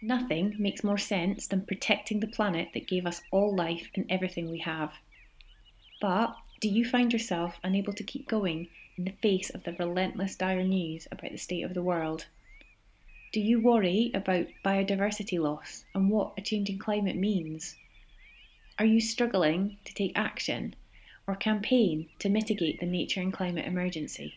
Nothing makes more sense than protecting the planet that gave us all life and everything we have. But do you find yourself unable to keep going in the face of the relentless dire news about the state of the world? Do you worry about biodiversity loss and what a changing climate means? Are you struggling to take action or campaign to mitigate the nature and climate emergency?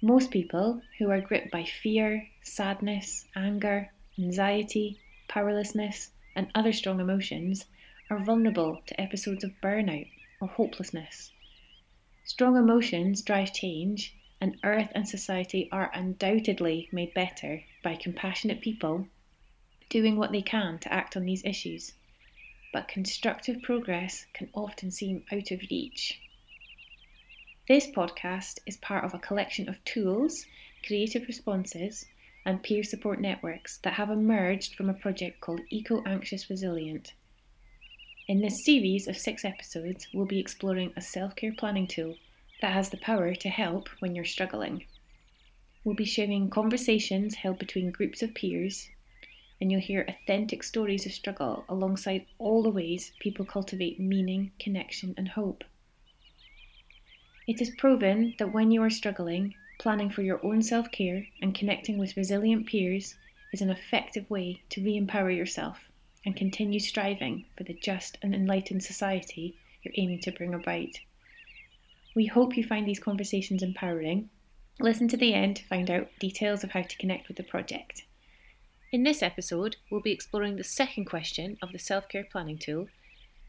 Most people who are gripped by fear, sadness, anger, anxiety, powerlessness, and other strong emotions are vulnerable to episodes of burnout or hopelessness. Strong emotions drive change and Earth and society are undoubtedly made better by compassionate people doing what they can to act on these issues. But constructive progress can often seem out of reach. This podcast is part of a collection of tools, creative responses, and peer support networks that have emerged from a project called Eco Anxious Resilient. In this series of six episodes, we'll be exploring a self care planning tool that has the power to help when you're struggling. We'll be sharing conversations held between groups of peers, and you'll hear authentic stories of struggle alongside all the ways people cultivate meaning, connection, and hope. It is proven that when you are struggling, planning for your own self care and connecting with resilient peers is an effective way to re empower yourself and continue striving for the just and enlightened society you're aiming to bring about. We hope you find these conversations empowering. Listen to the end to find out details of how to connect with the project. In this episode, we'll be exploring the second question of the self care planning tool,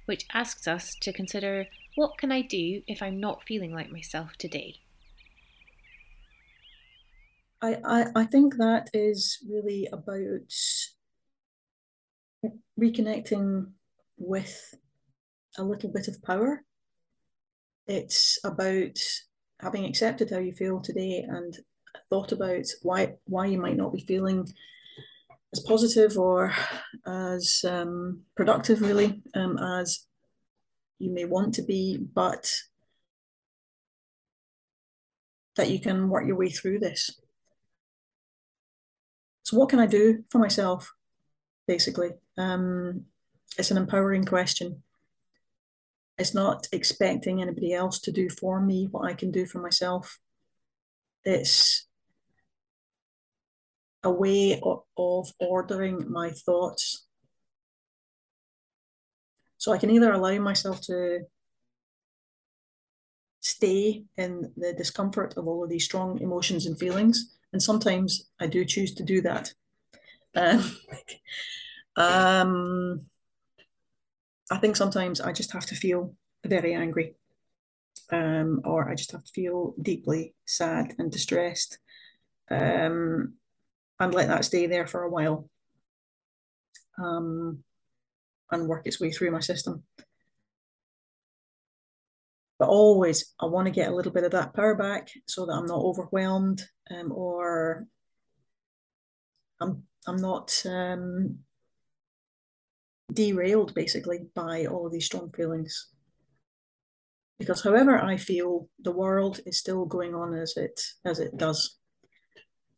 which asks us to consider what can I do if I'm not feeling like myself today? I, I, think that is really about reconnecting with a little bit of power. It's about having accepted how you feel today and thought about why why you might not be feeling as positive or as um, productive really um, as you may want to be but that you can work your way through this so what can i do for myself basically um, it's an empowering question it's not expecting anybody else to do for me what I can do for myself. It's a way of, of ordering my thoughts. So I can either allow myself to stay in the discomfort of all of these strong emotions and feelings. And sometimes I do choose to do that. Um, um, I think sometimes I just have to feel very angry, um, or I just have to feel deeply sad and distressed, um, and let that stay there for a while, um, and work its way through my system. But always, I want to get a little bit of that power back so that I'm not overwhelmed, um, or I'm I'm not um, derailed basically by all of these strong feelings. Because however I feel, the world is still going on as it as it does.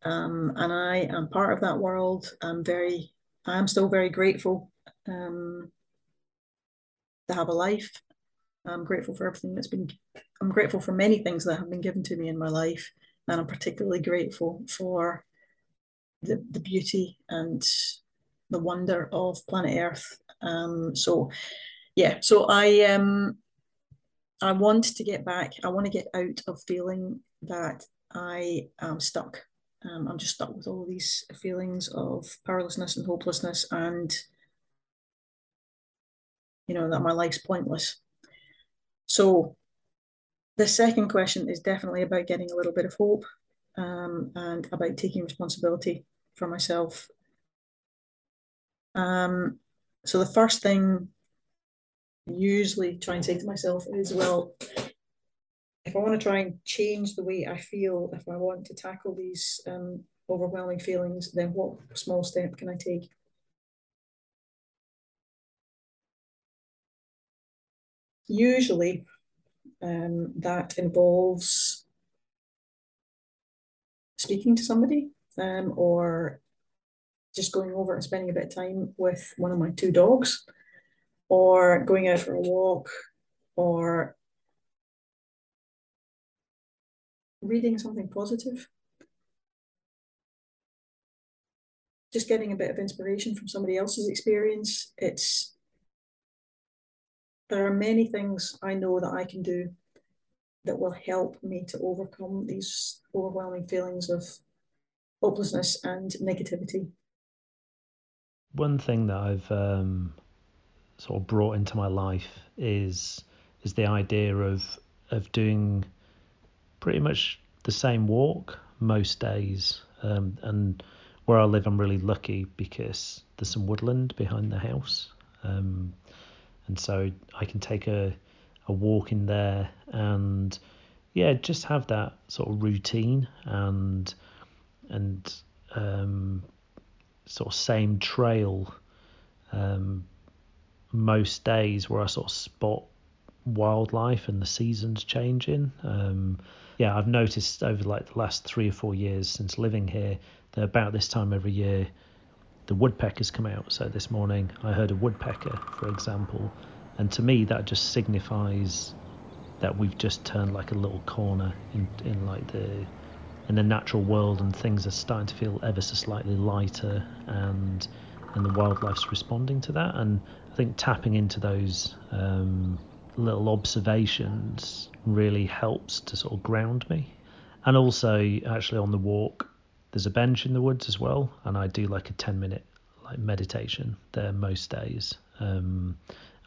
Um, and I am part of that world. I'm very, I'm still very grateful um, to have a life. I'm grateful for everything that's been. I'm grateful for many things that have been given to me in my life, and I'm particularly grateful for the the beauty and the wonder of planet Earth um, so yeah, so I um I want to get back. I want to get out of feeling that I am stuck. Um, I'm just stuck with all these feelings of powerlessness and hopelessness, and you know that my life's pointless. So the second question is definitely about getting a little bit of hope um, and about taking responsibility for myself. Um, so the first thing I usually try and say to myself is, well, if I want to try and change the way I feel, if I want to tackle these um, overwhelming feelings, then what small step can I take? Usually, um, that involves speaking to somebody um, or just going over and spending a bit of time with one of my two dogs, or going out for a walk, or reading something positive. Just getting a bit of inspiration from somebody else's experience. It's there are many things I know that I can do that will help me to overcome these overwhelming feelings of hopelessness and negativity. One thing that I've um, sort of brought into my life is is the idea of of doing pretty much the same walk most days. Um, and where I live, I'm really lucky because there's some woodland behind the house, um, and so I can take a a walk in there and yeah, just have that sort of routine and and um, sort of same trail um, most days where I sort of spot wildlife and the seasons changing. Um, yeah, I've noticed over like the last three or four years since living here that about this time every year the woodpeckers come out. So this morning I heard a woodpecker, for example, and to me that just signifies that we've just turned like a little corner in in like the in the natural world and things are starting to feel ever so slightly lighter and and the wildlife's responding to that and I think tapping into those um, little observations really helps to sort of ground me and also actually on the walk there's a bench in the woods as well and I do like a 10 minute like meditation there most days um,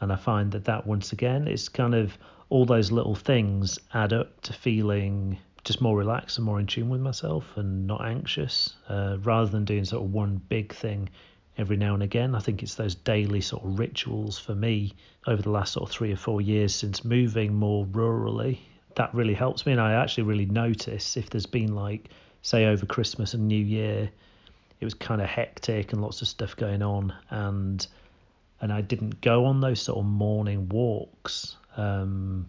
and I find that that once again is kind of all those little things add up to feeling just more relaxed and more in tune with myself and not anxious uh, rather than doing sort of one big thing every now and again. I think it's those daily sort of rituals for me over the last sort of three or four years since moving more rurally. That really helps me, and I actually really notice if there's been like, say, over Christmas and New Year, it was kind of hectic and lots of stuff going on, and and I didn't go on those sort of morning walks. Um,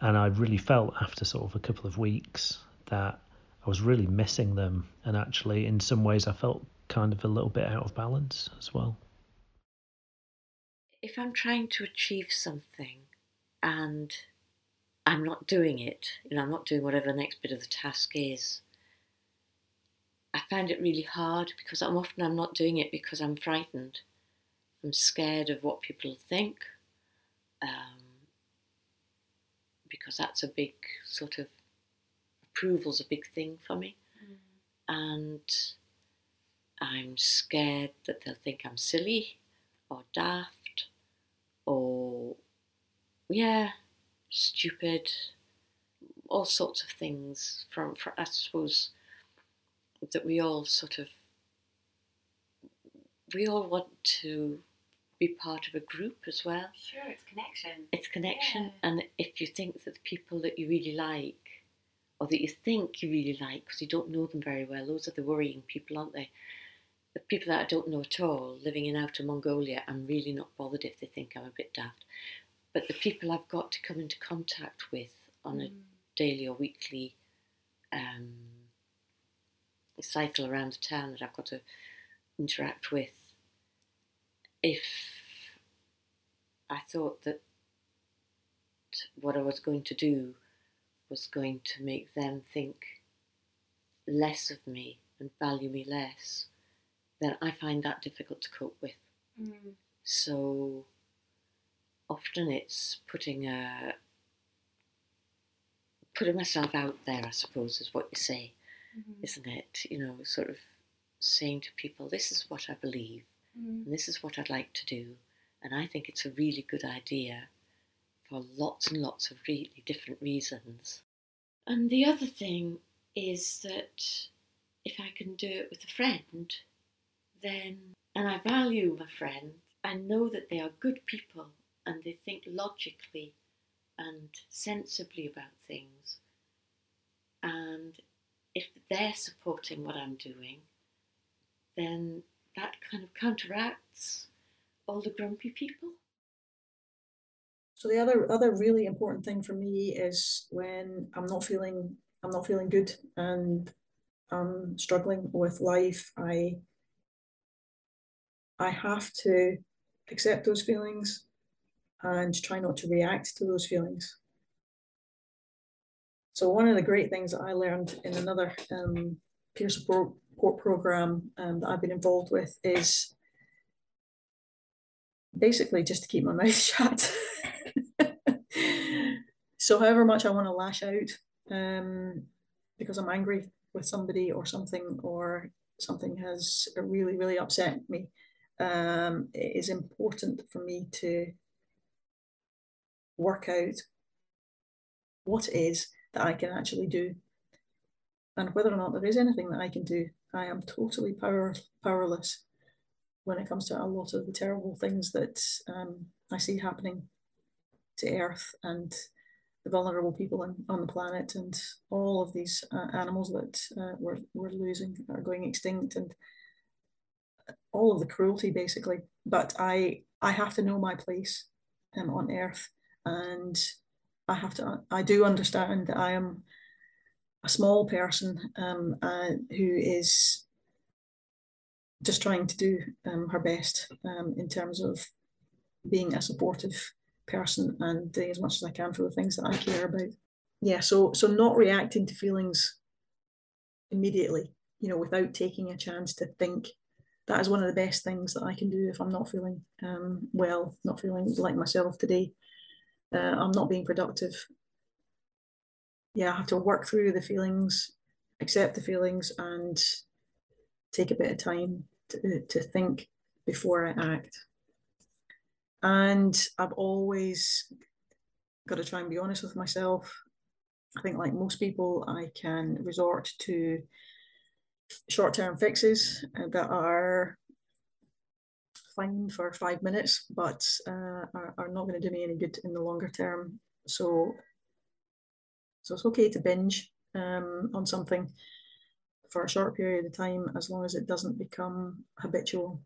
and I really felt after sort of a couple of weeks that I was really missing them. And actually, in some ways, I felt kind of a little bit out of balance as well. If I'm trying to achieve something and I'm not doing it, you know, I'm not doing whatever the next bit of the task is, I find it really hard because I'm often I'm not doing it because I'm frightened. I'm scared of what people think, um, because that's a big sort of approval's a big thing for me, mm. and I'm scared that they'll think I'm silly or daft or yeah, stupid, all sorts of things from, from I suppose that we all sort of we all want to be part of a group as well. Sure, it's connection. It's connection, yeah. and if you think that the people that you really like, or that you think you really like, because you don't know them very well, those are the worrying people, aren't they? The people that I don't know at all, living in outer Mongolia, I'm really not bothered if they think I'm a bit daft. But the people I've got to come into contact with on mm. a daily or weekly um, cycle around the town that I've got to interact with if I thought that what I was going to do was going to make them think less of me and value me less, then I find that difficult to cope with. Mm. So often it's putting a putting myself out there, I suppose, is what you say, mm-hmm. isn't it? You know, sort of saying to people, "This is what I believe." Mm. And this is what I'd like to do. And I think it's a really good idea for lots and lots of really different reasons. And the other thing is that if I can do it with a friend, then, and I value my friend, I know that they are good people and they think logically and sensibly about things. If they're supporting what I'm doing, then that kind of counteracts all the grumpy people. So the other other really important thing for me is when I'm not feeling I'm not feeling good and I'm struggling with life, I I have to accept those feelings and try not to react to those feelings. So one of the great things that I learned in another um, peer support, program um, that I've been involved with is basically just to keep my mouth shut. so however much I want to lash out um, because I'm angry with somebody or something or something has really really upset me um, it is important for me to work out what is that I can actually do and whether or not there is anything that I can do. I am totally power, powerless when it comes to a lot of the terrible things that um, I see happening to Earth and the vulnerable people on, on the planet and all of these uh, animals that uh, we're, we're losing are going extinct and all of the cruelty basically. But I I have to know my place um, on Earth, and I have to I do understand that I am a small person um, uh, who is just trying to do um, her best um, in terms of being a supportive person and doing as much as I can for the things that I care about. Yeah, so so not reacting to feelings immediately, you know, without taking a chance to think that is one of the best things that I can do if I'm not feeling um, well, not feeling like myself today. Uh, I'm not being productive. Yeah, I have to work through the feelings, accept the feelings, and take a bit of time to, to think before I act. And I've always got to try and be honest with myself. I think, like most people, I can resort to short term fixes that are fine for five minutes, but uh, are, are not going to do me any good in the longer term. So, so it's okay to binge um, on something for a short period of time as long as it doesn't become habitual.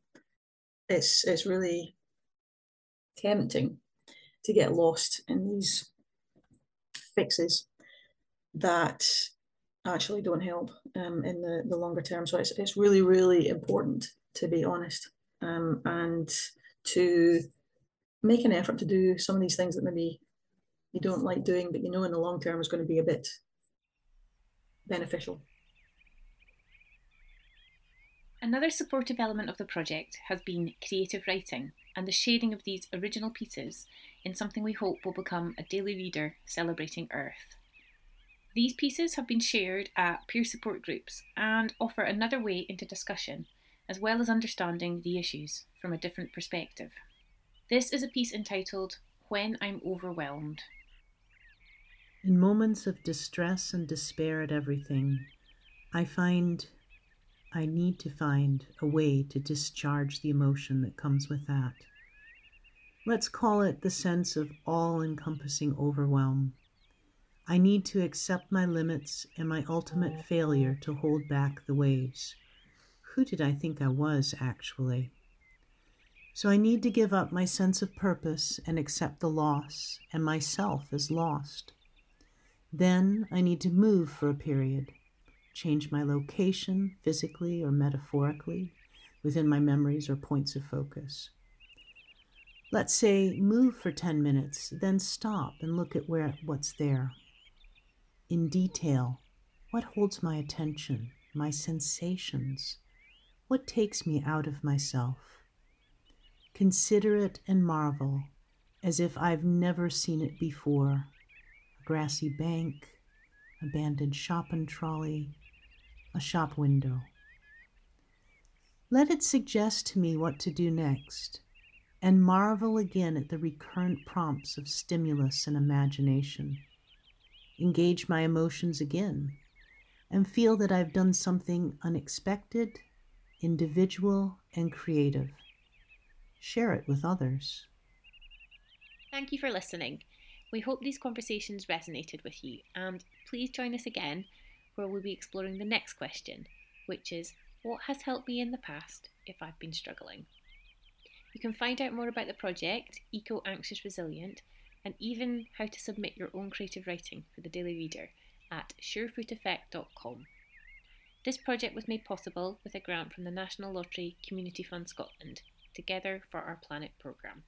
It's it's really tempting to get lost in these fixes that actually don't help um, in the, the longer term. So it's, it's really, really important to be honest um, and to make an effort to do some of these things that maybe you don't like doing, but you know in the long term is going to be a bit beneficial. Another supportive element of the project has been creative writing and the sharing of these original pieces in something we hope will become a daily reader celebrating Earth. These pieces have been shared at peer support groups and offer another way into discussion, as well as understanding the issues from a different perspective. This is a piece entitled When I'm Overwhelmed. In moments of distress and despair at everything, I find I need to find a way to discharge the emotion that comes with that. Let's call it the sense of all encompassing overwhelm. I need to accept my limits and my ultimate failure to hold back the waves. Who did I think I was, actually? So I need to give up my sense of purpose and accept the loss and myself as lost. Then I need to move for a period, change my location physically or metaphorically within my memories or points of focus. Let's say move for 10 minutes, then stop and look at where what's there in detail what holds my attention, my sensations, what takes me out of myself. Consider it and marvel as if I've never seen it before a grassy bank, abandoned and trolley, a shop window. Let it suggest to me what to do next, and marvel again at the recurrent prompts of stimulus and imagination engage my emotions again, and feel that I've done something unexpected, individual, and creative. Share it with others. Thank you for listening. We hope these conversations resonated with you, and please join us again where we'll be exploring the next question, which is what has helped me in the past if I've been struggling? You can find out more about the project, Eco Anxious Resilient, and even how to submit your own creative writing for the Daily Reader at surefooteffect.com. This project was made possible with a grant from the National Lottery Community Fund Scotland. Together for Our Planet programme.